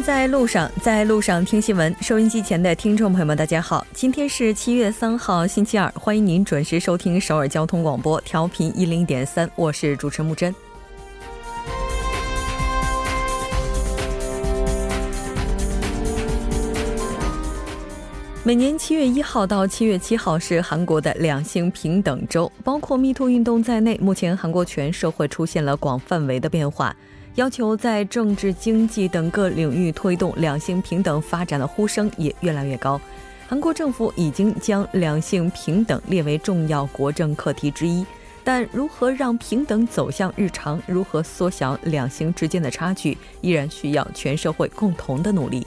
在路上，在路上听新闻。收音机前的听众朋友们，大家好，今天是七月三号，星期二，欢迎您准时收听首尔交通广播，调频一零点三，我是主持木真。每年七月一号到七月七号是韩国的两性平等周，包括 MeToo 运动在内，目前韩国全社会出现了广范围的变化，要求在政治、经济等各领域推动两性平等发展的呼声也越来越高。韩国政府已经将两性平等列为重要国政课题之一，但如何让平等走向日常，如何缩小两性之间的差距，依然需要全社会共同的努力。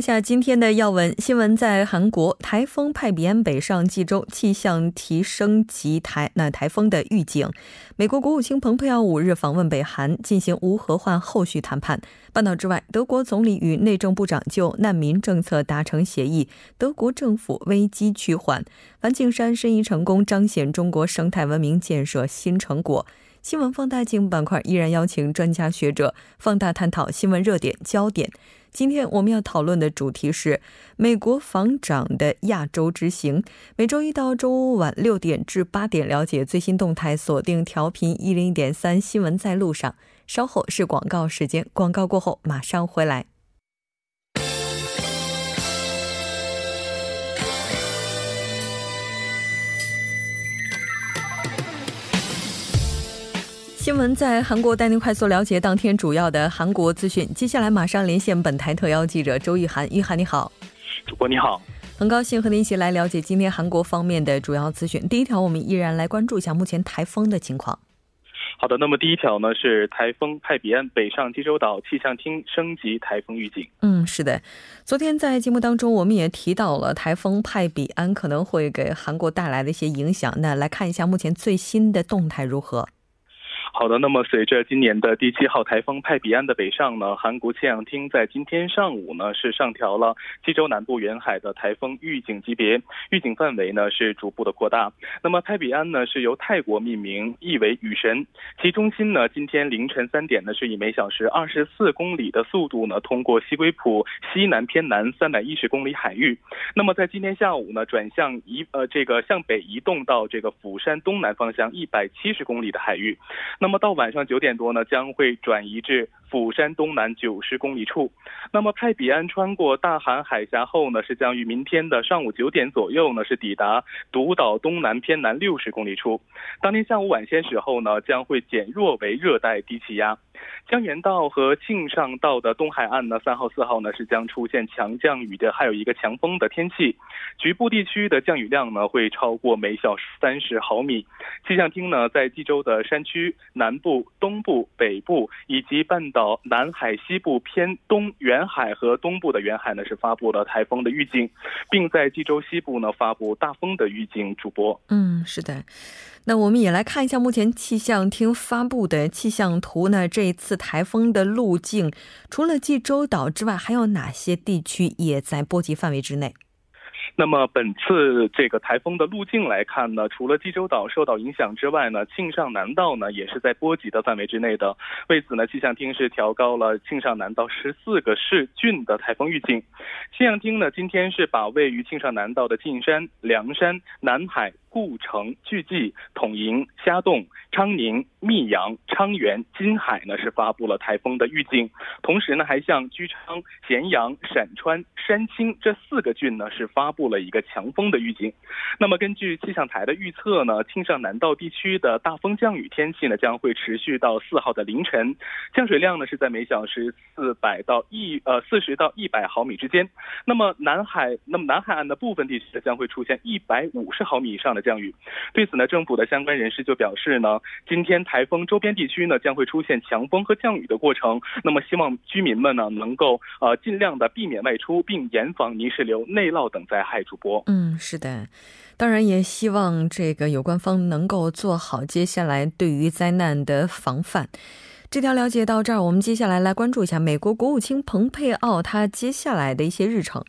下今天的要闻新闻，在韩国台风派比安北上济州，气象提升级台那台风的预警。美国国务卿蓬佩奥五日访问北韩，进行无核化后续谈判。半岛之外，德国总理与内政部长就难民政策达成协议，德国政府危机趋缓。梵净山申遗成功，彰显中国生态文明建设新成果。新闻放大镜板块依然邀请专家学者放大探讨新闻热点焦点。今天我们要讨论的主题是美国防长的亚洲之行。每周一到周五晚六点至八点，了解最新动态，锁定调频一零点三新闻在路上。稍后是广告时间，广告过后马上回来。新闻在韩国带您快速了解当天主要的韩国资讯。接下来马上连线本台特邀记者周玉涵，玉涵你好，主播你好，很高兴和您一起来了解今天韩国方面的主要资讯。第一条，我们依然来关注一下目前台风的情况。好的，那么第一条呢是台风派比安北上济州岛，气象厅升级台风预警。嗯，是的，昨天在节目当中我们也提到了台风派比安可能会给韩国带来的一些影响。那来看一下目前最新的动态如何。好的，那么随着今年的第七号台风派比安的北上呢，韩国气象厅在今天上午呢是上调了济州南部沿海的台风预警级别，预警范围呢是逐步的扩大。那么派比安呢是由泰国命名，意为雨神，其中心呢今天凌晨三点呢是以每小时二十四公里的速度呢通过西归浦西南偏南三百一十公里海域。那么在今天下午呢转向移呃这个向北移动到这个釜山东南方向一百七十公里的海域。那那么到晚上九点多呢，将会转移至釜山东南九十公里处。那么派比安穿过大韩海峡后呢，是将于明天的上午九点左右呢，是抵达独岛东南偏南六十公里处。当天下午晚些时候呢，将会减弱为热带低气压。江原道和庆尚道的东海岸呢，三号、四号呢是将出现强降雨的，还有一个强风的天气。局部地区的降雨量呢会超过每小时三十毫米。气象厅呢在济州的山区南部、东部、北部以及半岛南海西部偏东远海和东部的远海呢是发布了台风的预警，并在济州西部呢发布大风的预警。主播，嗯，是的。那我们也来看一下目前气象厅发布的气象图呢。这一次台风的路径，除了济州岛之外，还有哪些地区也在波及范围之内？那么本次这个台风的路径来看呢，除了济州岛受到影响之外呢，庆尚南道呢也是在波及的范围之内的。为此呢，气象厅是调高了庆尚南道十四个市郡的台风预警。气象厅呢今天是把位于庆尚南道的晋山、凉山、南海。故城、巨济、统营、虾洞、昌宁、密阳、昌原、金海呢是发布了台风的预警，同时呢还向居昌、咸阳、陕川、山青这四个郡呢是发布了一个强风的预警。那么根据气象台的预测呢，庆尚南道地区的大风降雨天气呢将会持续到四号的凌晨，降水量呢是在每小时四百到一呃四十到一百毫米之间。那么南海那么南海岸的部分地区呢将会出现一百五十毫米以上的。降雨，对此呢，政府的相关人士就表示呢，今天台风周边地区呢将会出现强风和降雨的过程，那么希望居民们呢能够呃尽量的避免外出，并严防泥石流、内涝等灾害。主播，嗯，是的，当然也希望这个有关方能够做好接下来对于灾难的防范。这条了解到这儿，我们接下来来关注一下美国国务卿蓬佩奥他接下来的一些日程。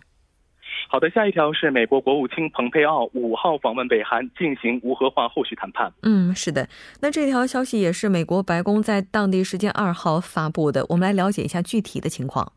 好的，下一条是美国国务卿蓬佩奥五号访问北韩，进行无核化后续谈判。嗯，是的，那这条消息也是美国白宫在当地时间二号发布的，我们来了解一下具体的情况。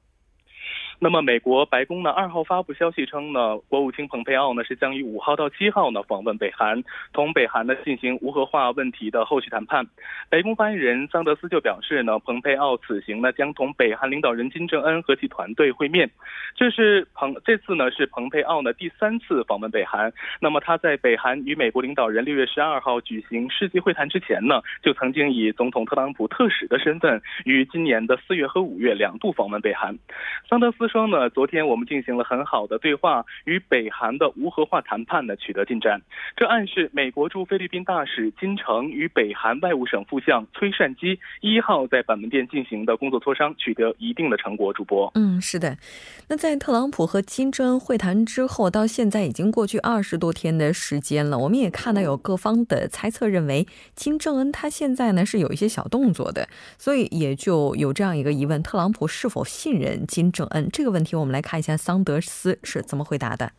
那么，美国白宫呢二号发布消息称呢，国务卿蓬佩奥呢是将于五号到七号呢访问北韩，同北韩呢进行无核化问题的后续谈判。白宫发言人桑德斯就表示呢，蓬佩奥此行呢将同北韩领导人金正恩和其团队会面。这是蓬这次呢是蓬佩奥呢第三次访问北韩。那么他在北韩与美国领导人六月十二号举行世纪会谈之前呢，就曾经以总统特朗普特使的身份，于今年的四月和五月两度访问北韩。桑德斯。说呢，昨天我们进行了很好的对话，与北韩的无核化谈判呢取得进展。这暗示美国驻菲律宾大使金城与北韩外务省副相崔善基一号在板门店进行的工作磋商取得一定的成果。主播，嗯，是的。那在特朗普和金正恩会谈之后，到现在已经过去二十多天的时间了。我们也看到有各方的猜测，认为金正恩他现在呢是有一些小动作的，所以也就有这样一个疑问：特朗普是否信任金正恩？这个问题，我们来看一下桑德斯是怎么回答的。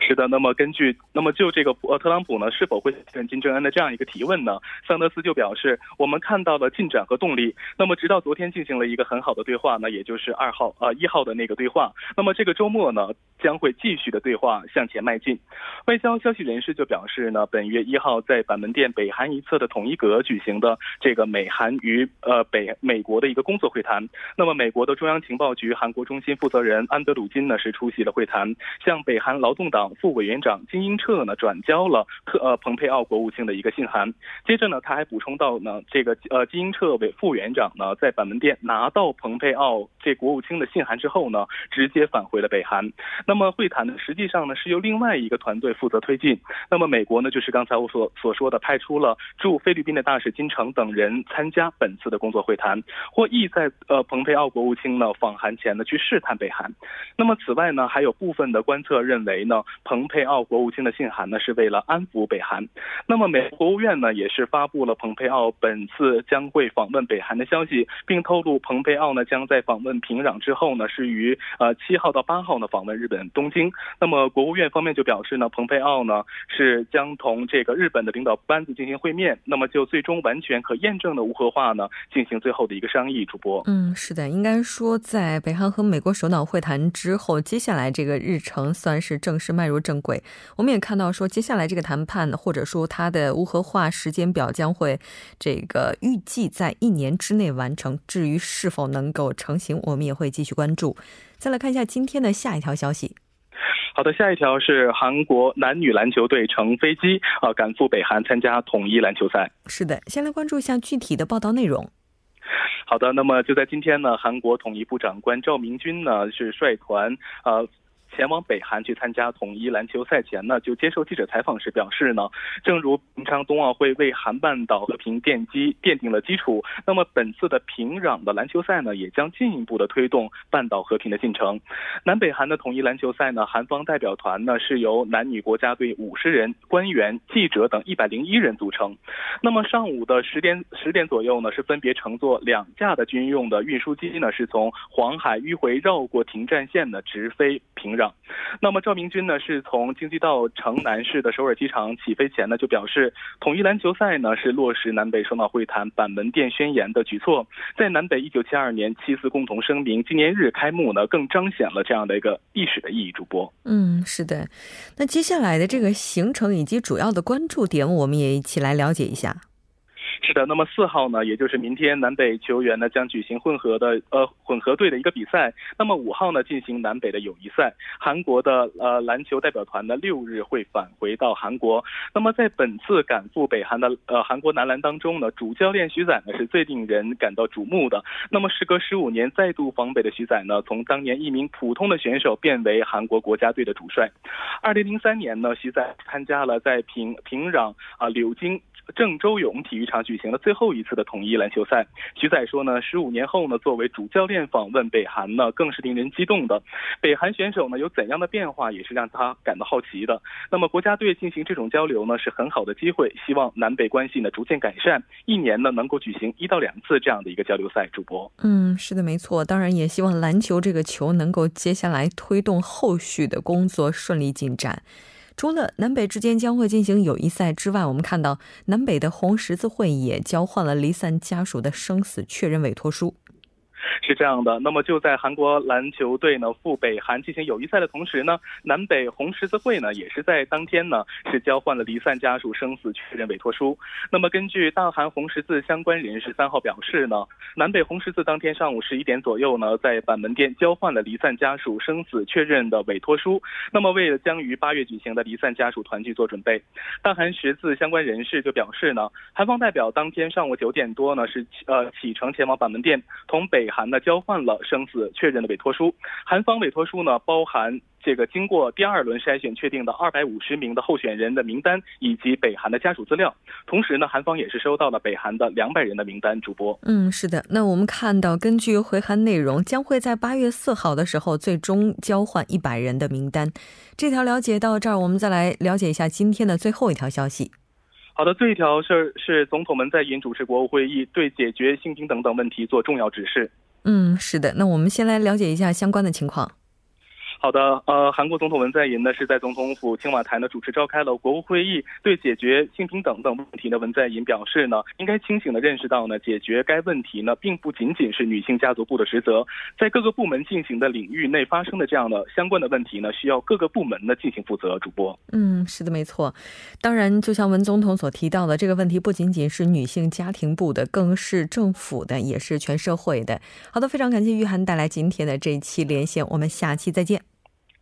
是的，那么根据那么就这个呃特朗普呢是否会选金正恩的这样一个提问呢？桑德斯就表示，我们看到了进展和动力。那么直到昨天进行了一个很好的对话，那也就是二号呃一号的那个对话。那么这个周末呢将会继续的对话向前迈进。外交消息人士就表示呢，本月一号在板门店北韩一侧的统一阁举行的这个美韩与呃北美国的一个工作会谈。那么美国的中央情报局韩国中心负责人安德鲁金呢是出席了会谈，向北韩劳动党。副委员长金英澈呢转交了特呃蓬佩奥国务卿的一个信函，接着呢他还补充到呢这个呃金英澈委副委员长呢在板门店拿到蓬佩奥这国务卿的信函之后呢直接返回了北韩。那么会谈呢实际上呢是由另外一个团队负责推进。那么美国呢就是刚才我所所说的派出了驻菲律宾的大使金城等人参加本次的工作会谈，或意在呃蓬佩奥国务卿呢访韩前呢去试探北韩。那么此外呢还有部分的观测认为呢。蓬佩奥国务卿的信函呢，是为了安抚北韩。那么，美国国务院呢，也是发布了蓬佩奥本次将会访问北韩的消息，并透露蓬佩奥呢将在访问平壤之后呢，是于呃七号到八号呢访问日本东京。那么，国务院方面就表示呢，蓬佩奥呢是将同这个日本的领导班子进行会面，那么就最终完全可验证的无核化呢进行最后的一个商议。主播，嗯，是的，应该说在北韩和美国首脑会谈之后，接下来这个日程算是正式迈入。正轨，我们也看到说，接下来这个谈判或者说它的无核化时间表将会这个预计在一年之内完成。至于是否能够成型，我们也会继续关注。再来看一下今天的下一条消息。好的，下一条是韩国男女篮球队乘飞机啊赶赴北韩参加统一篮球赛。是的，先来关注一下具体的报道内容。好的，那么就在今天呢，韩国统一部长官赵明军呢是率团呃。前往北韩去参加统一篮球赛前呢，就接受记者采访时表示呢，正如平昌冬奥会为韩半岛和平奠基奠定了基础，那么本次的平壤的篮球赛呢，也将进一步的推动半岛和平的进程。南北韩的统一篮球赛呢，韩方代表团呢是由男女国家队五十人、官员、记者等一百零一人组成。那么上午的十点十点左右呢，是分别乘坐两架的军用的运输机呢，是从黄海迂回绕过停战线呢，直飞平壤。那么赵明军呢，是从京畿道城南市的首尔机场起飞前呢，就表示统一篮球赛呢是落实南北首脑会谈板门店宣言的举措，在南北一九七二年七四共同声明纪念日开幕呢，更彰显了这样的一个历史的意义。主播，嗯，是的，那接下来的这个行程以及主要的关注点，我们也一起来了解一下。是的，那么四号呢，也就是明天，南北球员呢将举行混合的呃混合队的一个比赛。那么五号呢进行南北的友谊赛。韩国的呃篮球代表团呢六日会返回到韩国。那么在本次赶赴北韩的呃韩国男篮当中呢，主教练徐载呢是最令人感到瞩目的。那么时隔十五年再度访北的徐载呢，从当年一名普通的选手变为韩国国家队的主帅。二零零三年呢，徐载参加了在平平壤啊柳京郑州勇体育场。举行了最后一次的统一篮球赛。徐仔说呢，十五年后呢，作为主教练访问北韩呢，更是令人激动的。北韩选手呢有怎样的变化，也是让他感到好奇的。那么国家队进行这种交流呢，是很好的机会，希望南北关系呢逐渐改善，一年呢能够举行一到两次这样的一个交流赛。主播，嗯，是的，没错，当然也希望篮球这个球能够接下来推动后续的工作顺利进展。除了南北之间将会进行友谊赛之外，我们看到南北的红十字会也交换了离散家属的生死确认委托书。是这样的，那么就在韩国篮球队呢赴北韩进行友谊赛的同时呢，南北红十字会呢也是在当天呢是交换了离散家属生死确认委托书。那么根据大韩红十字相关人士三号表示呢，南北红十字当天上午十一点左右呢在板门店交换了离散家属生死确认的委托书。那么为了将于八月举行的离散家属团聚做准备，大韩十字相关人士就表示呢，韩方代表当天上午九点多呢是呃启程前往板门店同北韩。呢交换了生死确认的委托书，韩方委托书呢包含这个经过第二轮筛选确定的二百五十名的候选人的名单以及北韩的家属资料，同时呢，韩方也是收到了北韩的两百人的名单。主播，嗯，是的，那我们看到，根据回函内容，将会在八月四号的时候最终交换一百人的名单。这条了解到这儿，我们再来了解一下今天的最后一条消息。好的，这一条是是总统们在引主持国务会议，对解决性平等等问题做重要指示。嗯，是的，那我们先来了解一下相关的情况。好的，呃，韩国总统文在寅呢是在总统府青瓦台呢主持召开了国务会议，对解决性平等等问题呢，文在寅表示呢，应该清醒的认识到呢，解决该问题呢，并不仅仅是女性家族部的职责，在各个部门进行的领域内发生的这样的相关的问题呢，需要各个部门呢进行负责。主播，嗯，是的，没错。当然，就像文总统所提到的，这个问题不仅仅是女性家庭部的，更是政府的，也是全社会的。好的，非常感谢玉涵带来今天的这一期连线，我们下期再见。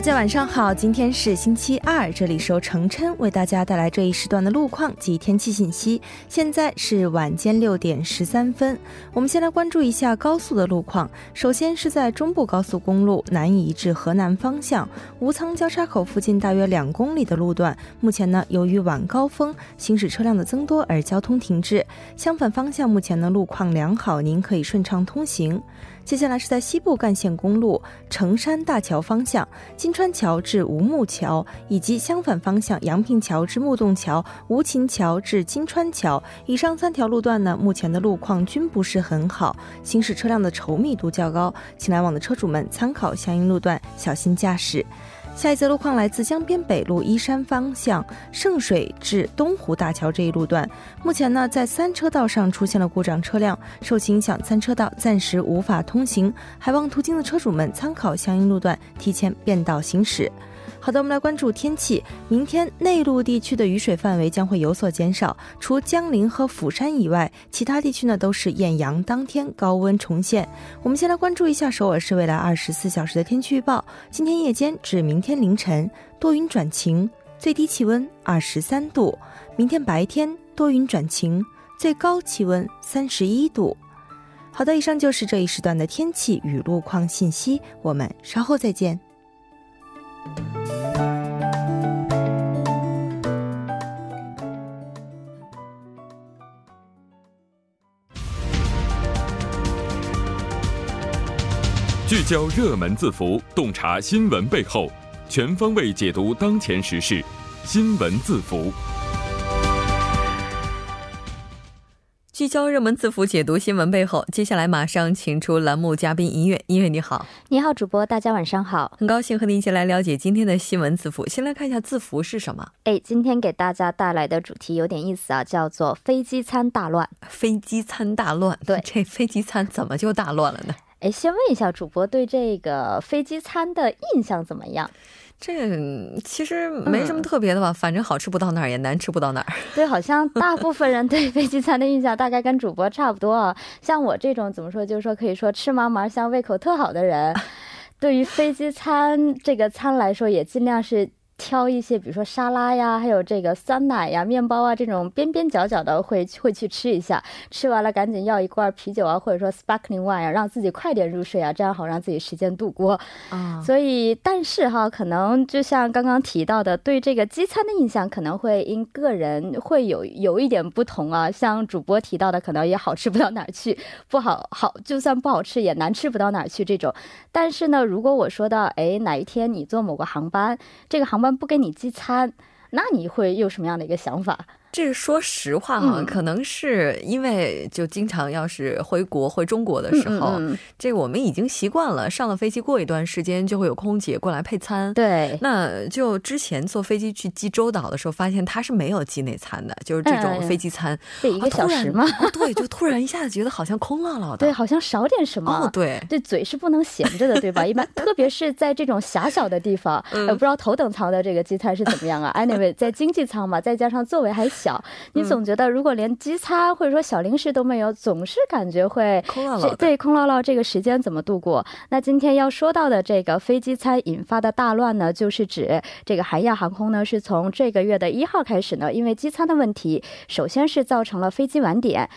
大家晚上好，今天是星期二，这里是由程琛为大家带来这一时段的路况及天气信息。现在是晚间六点十三分，我们先来关注一下高速的路况。首先是在中部高速公路南移至河南方向吴仓交叉口附近大约两公里的路段，目前呢由于晚高峰行驶车辆的增多而交通停滞。相反方向目前呢路况良好，您可以顺畅通行。接下来是在西部干线公路成山大桥方向金川桥至吴木桥，以及相反方向阳平桥至木洞桥、吴秦桥至金川桥。以上三条路段呢，目前的路况均不是很好，行驶车辆的稠密度较高，请来往的车主们参考相应路段，小心驾驶。下一则路况来自江边北路依山方向圣水至东湖大桥这一路段，目前呢在三车道上出现了故障车辆，受其影响，三车道暂时无法通行，还望途经的车主们参考相应路段，提前变道行驶。好的，我们来关注天气。明天内陆地区的雨水范围将会有所减少，除江陵和釜山以外，其他地区呢都是艳阳当天，高温重现。我们先来关注一下首尔市未来二十四小时的天气预报。今天夜间至明天凌晨多云转晴，最低气温二十三度；明天白天多云转晴，最高气温三十一度。好的，以上就是这一时段的天气与路况信息，我们稍后再见。聚焦热门字符，洞察新闻背后，全方位解读当前时事。新闻字符，聚焦热门字符，解读新闻背后。接下来马上请出栏目嘉宾音乐。音乐你好，你好，主播，大家晚上好，很高兴和您一起来了解今天的新闻字符。先来看一下字符是什么？哎，今天给大家带来的主题有点意思啊，叫做飞机餐大乱。飞机餐大乱，对，这飞机餐怎么就大乱了呢？哎，先问一下主播对这个飞机餐的印象怎么样？这其实没什么特别的吧，反正好吃不到哪儿，也难吃不到哪儿。对，好像大部分人对飞机餐的印象大概跟主播差不多啊。像我这种怎么说，就是说可以说吃嘛嘛香、胃口特好的人，对于飞机餐这个餐来说，也尽量是。挑一些，比如说沙拉呀，还有这个酸奶呀、面包啊这种边边角角的，会会去吃一下。吃完了赶紧要一罐啤酒啊，或者说 sparkling wine 啊，让自己快点入睡啊，这样好让自己时间度过。啊，所以但是哈，可能就像刚刚提到的，对这个机餐的印象可能会因个人会有有一点不同啊。像主播提到的，可能也好吃不到哪儿去，不好好就算不好吃也难吃不到哪儿去这种。但是呢，如果我说到，哎，哪一天你坐某个航班，这个航班不给你寄餐，那你会有什么样的一个想法？这说实话哈，可能是因为就经常要是回国回中国的时候，这个我们已经习惯了，上了飞机过一段时间就会有空姐过来配餐。对，那就之前坐飞机去济州岛的时候，发现他是没有机内餐的，就是这种飞机餐，对一个小时吗？对，就突然一下子觉得好像空落落的，对，好像少点什么。哦，对，这，嘴是不能闲着的，对吧？一般，特别是在这种狭小的地方，呃不知道头等舱的这个机餐是怎么样啊？Anyway，在经济舱嘛，再加上座位还小，你总。觉得如果连机餐或者说小零食都没有，总是感觉会空落落。对，空落落，这个时间怎么度过？那今天要说到的这个飞机餐引发的大乱呢，就是指这个韩亚航空呢，是从这个月的一号开始呢，因为机餐的问题，首先是造成了飞机晚点，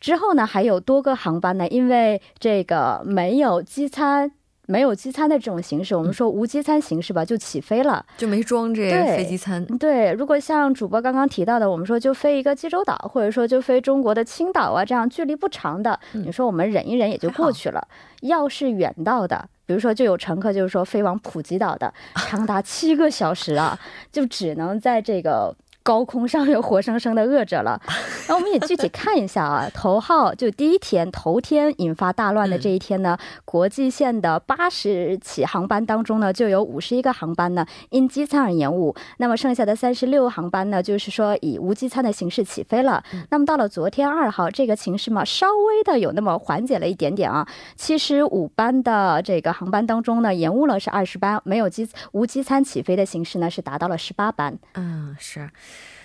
之后呢，还有多个航班呢，因为这个没有机餐。没有机餐的这种形式，我们说无机餐形式吧，就起飞了，就没装这飞机餐。对，如果像主播刚刚提到的，我们说就飞一个济州岛，或者说就飞中国的青岛啊，这样距离不长的，你说我们忍一忍也就过去了。要是远到的，比如说就有乘客就是说飞往普吉岛的，长达七个小时啊，就只能在这个。高空上又活生生的饿着了，那我们也具体看一下啊。头号就第一天头天引发大乱的这一天呢，国际线的八十起航班当中呢，就有五十一个航班呢因机餐而延误。那么剩下的三十六航班呢，就是说以无机餐的形式起飞了。那么到了昨天二号，这个情势嘛，稍微的有那么缓解了一点点啊。七十五班的这个航班当中呢，延误了是二十班，没有机无机餐起飞的形式呢，是达到了十八班。嗯，是。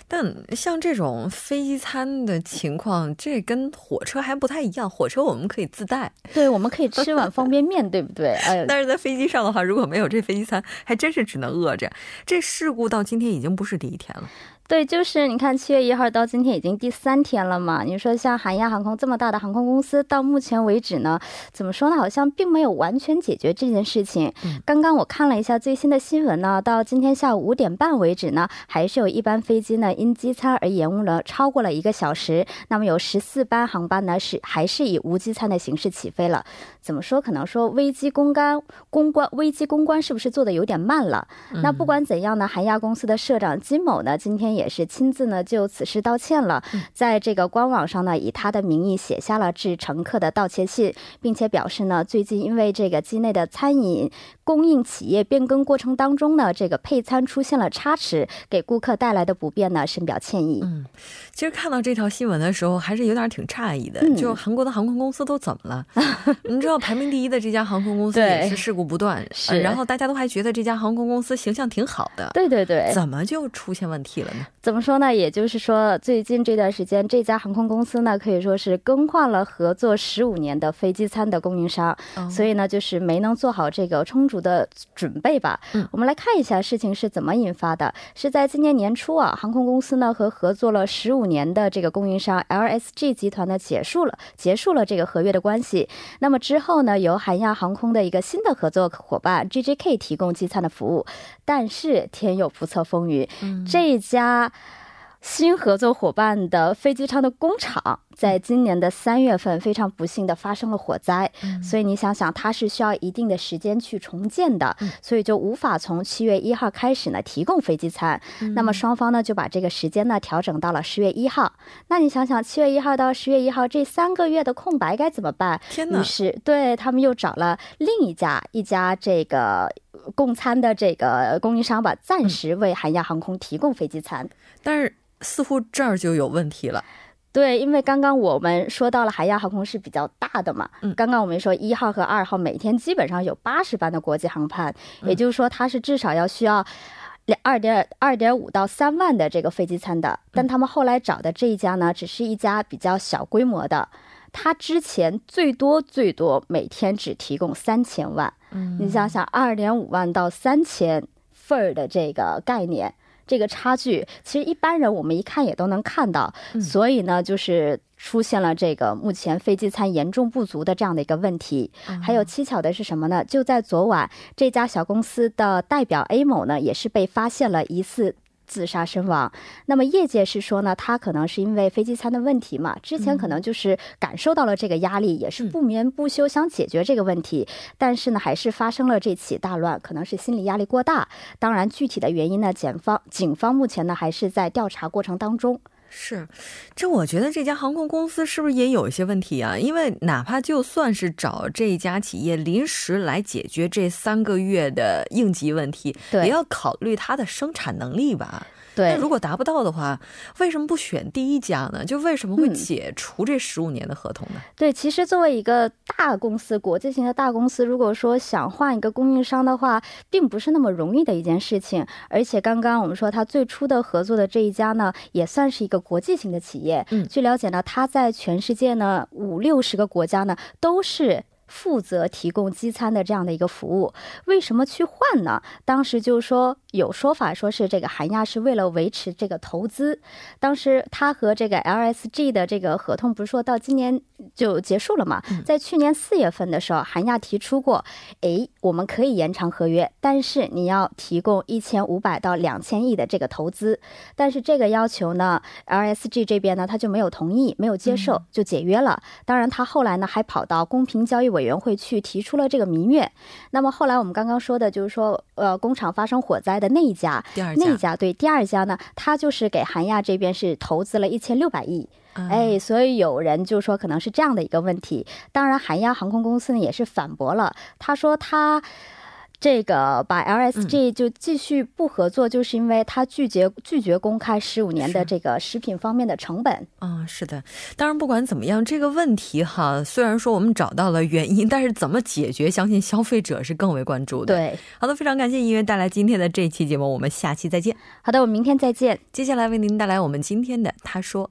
但像这种飞机餐的情况，这跟火车还不太一样。火车我们可以自带，对，我们可以吃碗方便面，对不对？哎，但是在飞机上的话，如果没有这飞机餐，还真是只能饿着。这事故到今天已经不是第一天了。对，就是你看，七月一号到今天已经第三天了嘛。你说像韩亚航空这么大的航空公司，到目前为止呢，怎么说呢？好像并没有完全解决这件事情。刚刚我看了一下最新的新闻呢，到今天下午五点半为止呢，还是有一班飞机呢因机餐而延误了超过了一个小时。那么有十四班航班呢是还是以无机餐的形式起飞了。怎么说？可能说危机公关公关危机公关是不是做的有点慢了？那不管怎样呢，韩亚公司的社长金某呢，今天。也是亲自呢就此事道歉了，在这个官网上呢以他的名义写下了致乘客的道歉信，并且表示呢最近因为这个机内的餐饮供应企业变更过程当中呢这个配餐出现了差池，给顾客带来的不便呢深表歉意。嗯，其实看到这条新闻的时候还是有点挺诧异的，就韩国的航空公司都怎么了？你知道排名第一的这家航空公司也是事故不断，是，然后大家都还觉得这家航空公司形象挺好的，对对对，怎么就出现问题了呢？怎么说呢？也就是说，最近这段时间，这家航空公司呢，可以说是更换了合作十五年的飞机餐的供应商，所以呢，就是没能做好这个充足的准备吧。我们来看一下事情是怎么引发的。是在今年年初啊，航空公司呢和合作了十五年的这个供应商 LSG 集团呢结束了结束了这个合约的关系。那么之后呢，由韩亚航空的一个新的合作伙伴 GJK 提供机餐的服务。但是天有不测风云，这家。新合作伙伴的飞机舱的工厂，在今年的三月份非常不幸的发生了火灾，所以你想想，它是需要一定的时间去重建的，所以就无法从七月一号开始呢提供飞机餐。那么双方呢就把这个时间呢调整到了十月一号。那你想想，七月一号到十月一号这三个月的空白该怎么办？天哪！于是对他们又找了另一家一家这个供餐的这个供应商吧，暂时为韩亚航空提供飞机餐，但是。似乎这儿就有问题了。对，因为刚刚我们说到了海亚航空是比较大的嘛，嗯，刚刚我们说一号和二号每天基本上有八十班的国际航班，也就是说它是至少要需要两二点二点五到三万的这个飞机餐的，但他们后来找的这一家呢，只是一家比较小规模的。他之前最多最多每天只提供三千万，嗯，你想想二点五万到三千份儿的这个概念，这个差距其实一般人我们一看也都能看到，所以呢，就是出现了这个目前飞机餐严重不足的这样的一个问题。还有蹊跷的是什么呢？就在昨晚，这家小公司的代表 A 某呢，也是被发现了疑似。自杀身亡，那么业界是说呢，他可能是因为飞机餐的问题嘛，之前可能就是感受到了这个压力，也是不眠不休想解决这个问题，但是呢，还是发生了这起大乱，可能是心理压力过大。当然，具体的原因呢，检方警方目前呢还是在调查过程当中。是，这我觉得这家航空公司是不是也有一些问题啊？因为哪怕就算是找这家企业临时来解决这三个月的应急问题，也要考虑它的生产能力吧。对，如果达不到的话，为什么不选第一家呢？就为什么会解除这十五年的合同呢？对，其实作为一个大公司、国际型的大公司，如果说想换一个供应商的话，并不是那么容易的一件事情。而且刚刚我们说，他最初的合作的这一家呢，也算是一个国际型的企业。嗯，据了解呢，他在全世界呢五六十个国家呢都是。负责提供机餐的这样的一个服务，为什么去换呢？当时就是说有说法，说是这个韩亚是为了维持这个投资。当时他和这个 LSG 的这个合同不是说到今年就结束了嘛？在去年四月份的时候，韩亚提出过，哎，我们可以延长合约，但是你要提供一千五百到两千亿的这个投资。但是这个要求呢，LSG 这边呢他就没有同意，没有接受，就解约了。当然他后来呢还跑到公平交易委。员会去提出了这个民怨，那么后来我们刚刚说的就是说，呃，工厂发生火灾的那一家，那一家对第二家呢，他就是给韩亚这边是投资了一千六百亿，哎，所以有人就说可能是这样的一个问题。当然，韩亚航空公司呢也是反驳了，他说他。这个把 LSG 就继续不合作，就是因为他拒绝拒绝公开十五年的这个食品方面的成本。啊，是的。当然，不管怎么样，这个问题哈，虽然说我们找到了原因，但是怎么解决，相信消费者是更为关注的。对，好的，非常感谢音乐带来今天的这期节目，我们下期再见。好的，我们明天再见。接下来为您带来我们今天的他说。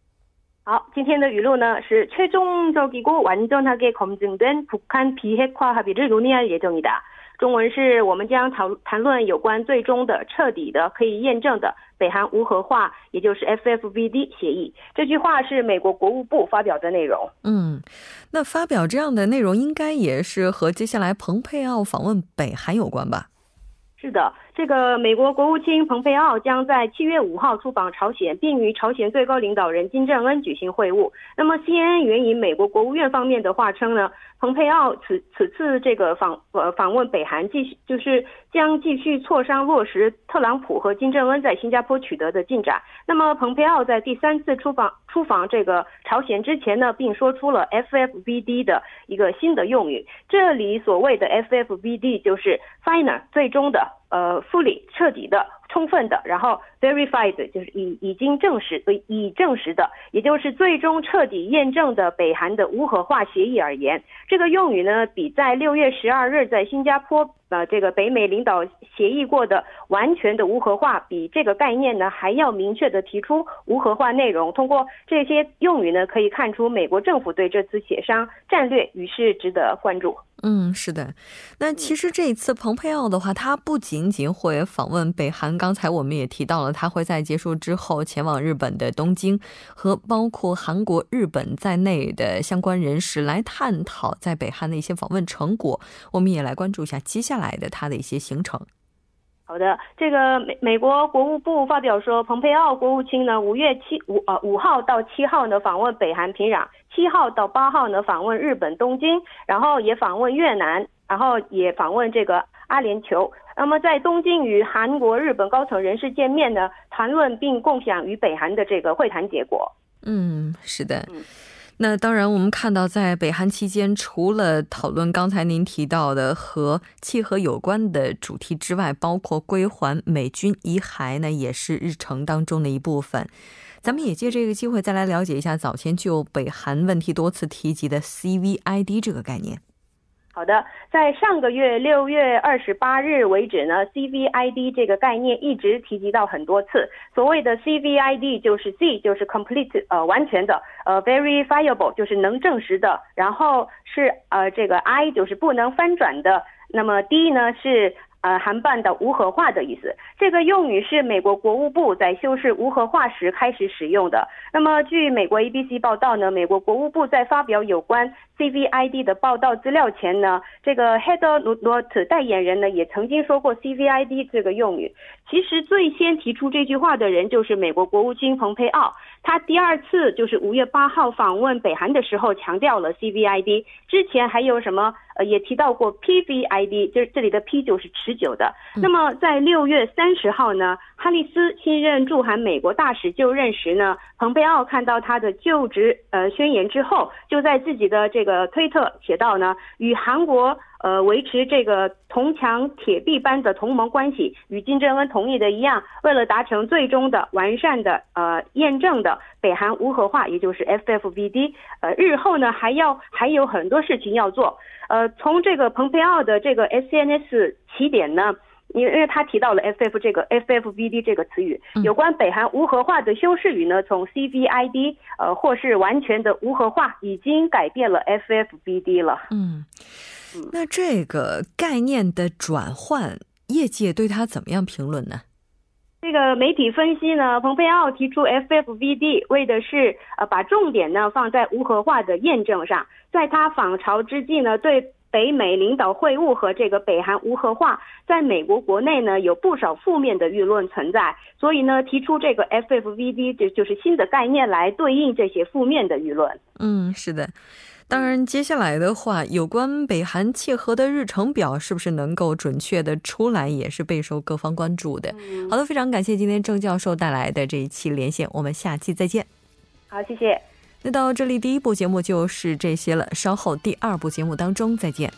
好，今天的语录呢是최종적이고완전하게검증된북한비핵화합의를논의할예정이다中文是我们将讨谈论有关最终的、彻底的、可以验证的北韩无核化，也就是 FFVD 协议。这句话是美国国务部发表的内容。嗯，那发表这样的内容，应该也是和接下来蓬佩奥访问北韩有关吧？是的。 这个美国国务卿蓬佩奥将在七月五号出访朝鲜，并与朝鲜最高领导人金正恩举行会晤。那么，CNN 援引美国国务院方面的话称呢，蓬佩奥此此次这个访呃访问北韩，继续就是将继续磋商落实特朗普和金正恩在新加坡取得的进展。那么，蓬佩奥在第三次出访出访这个朝鲜之前呢，并说出了 FFVD 的一个新的用语。这里所谓的 FFVD 就是 final 最终的。呃，复利彻底的。充分的，然后 verified 就是已已经证实、已证实的，也就是最终彻底验证的北韩的无核化协议而言，这个用语呢，比在六月十二日在新加坡呃这个北美领导协议过的完全的无核化，比这个概念呢还要明确的提出无核化内容。通过这些用语呢，可以看出美国政府对这次协商战略于是值得关注。嗯，是的。那其实这一次蓬佩奥的话，他不仅仅会访问北韩，刚才我们也提到了，他会在结束之后前往日本的东京，和包括韩国、日本在内的相关人士来探讨在北韩的一些访问成果。我们也来关注一下接下来的他的一些行程。好的，这个美美国国务部发表说，蓬佩奥国务卿呢，五月七五呃五号到七号呢访问北韩平壤，七号到八号呢访问日本东京，然后也访问越南，然后也访问这个阿联酋。那么在东京与韩国、日本高层人士见面呢，谈论并共享与北韩的这个会谈结果。嗯，是的。那当然，我们看到在北韩期间，除了讨论刚才您提到的和契合有关的主题之外，包括归还美军遗骸呢，也是日程当中的一部分。咱们也借这个机会再来了解一下早前就北韩问题多次提及的 CVID 这个概念。好的，在上个月六月二十八日为止呢，CVID 这个概念一直提及到很多次。所谓的 CVID 就是 C 就是 complete 呃完全的，呃 verifiable 就是能证实的，然后是呃这个 I 就是不能翻转的，那么 D 呢是。呃，韩半的无核化的意思，这个用语是美国国务部在修饰无核化时开始使用的。那么，据美国 ABC 报道呢，美国国务部在发表有关 CVID 的报道资料前呢，这个 Head Note 代言人呢也曾经说过 CVID 这个用语。其实最先提出这句话的人就是美国国务卿蓬佩奥，他第二次就是五月八号访问北韩的时候强调了 CVID。之前还有什么？呃，也提到过 PVID，就是这里的 P 就是持久的。那么在六月三十号呢，哈里斯新任驻韩美国大使就任时呢，蓬佩奥看到他的就职呃宣言之后，就在自己的这个推特写道呢，与韩国。呃，维持这个铜墙铁壁般的同盟关系，与金正恩同意的一样，为了达成最终的完善的呃验证的北韩无核化，也就是 FFVD，呃，日后呢还要还有很多事情要做。呃，从这个蓬佩奥的这个 SNS 起点呢，因为因为他提到了 FF 这个 FFVD 这个词语，有关北韩无核化的修饰语呢，从 CVID 呃或是完全的无核化，已经改变了 FFVD 了。嗯。那这个概念的转换，业界对他怎么样评论呢？这个媒体分析呢，蓬佩奥提出 FFVD 为的是呃把重点呢放在无核化的验证上。在他访朝之际呢，对北美领导会晤和这个北韩无核化，在美国国内呢有不少负面的舆论存在，所以呢提出这个 FFVD 就就是新的概念来对应这些负面的舆论。嗯，是的。当然，接下来的话，有关北韩切合的日程表是不是能够准确的出来，也是备受各方关注的。好的，非常感谢今天郑教授带来的这一期连线，我们下期再见。好，谢谢。那到这里，第一部节目就是这些了，稍后第二部节目当中再见。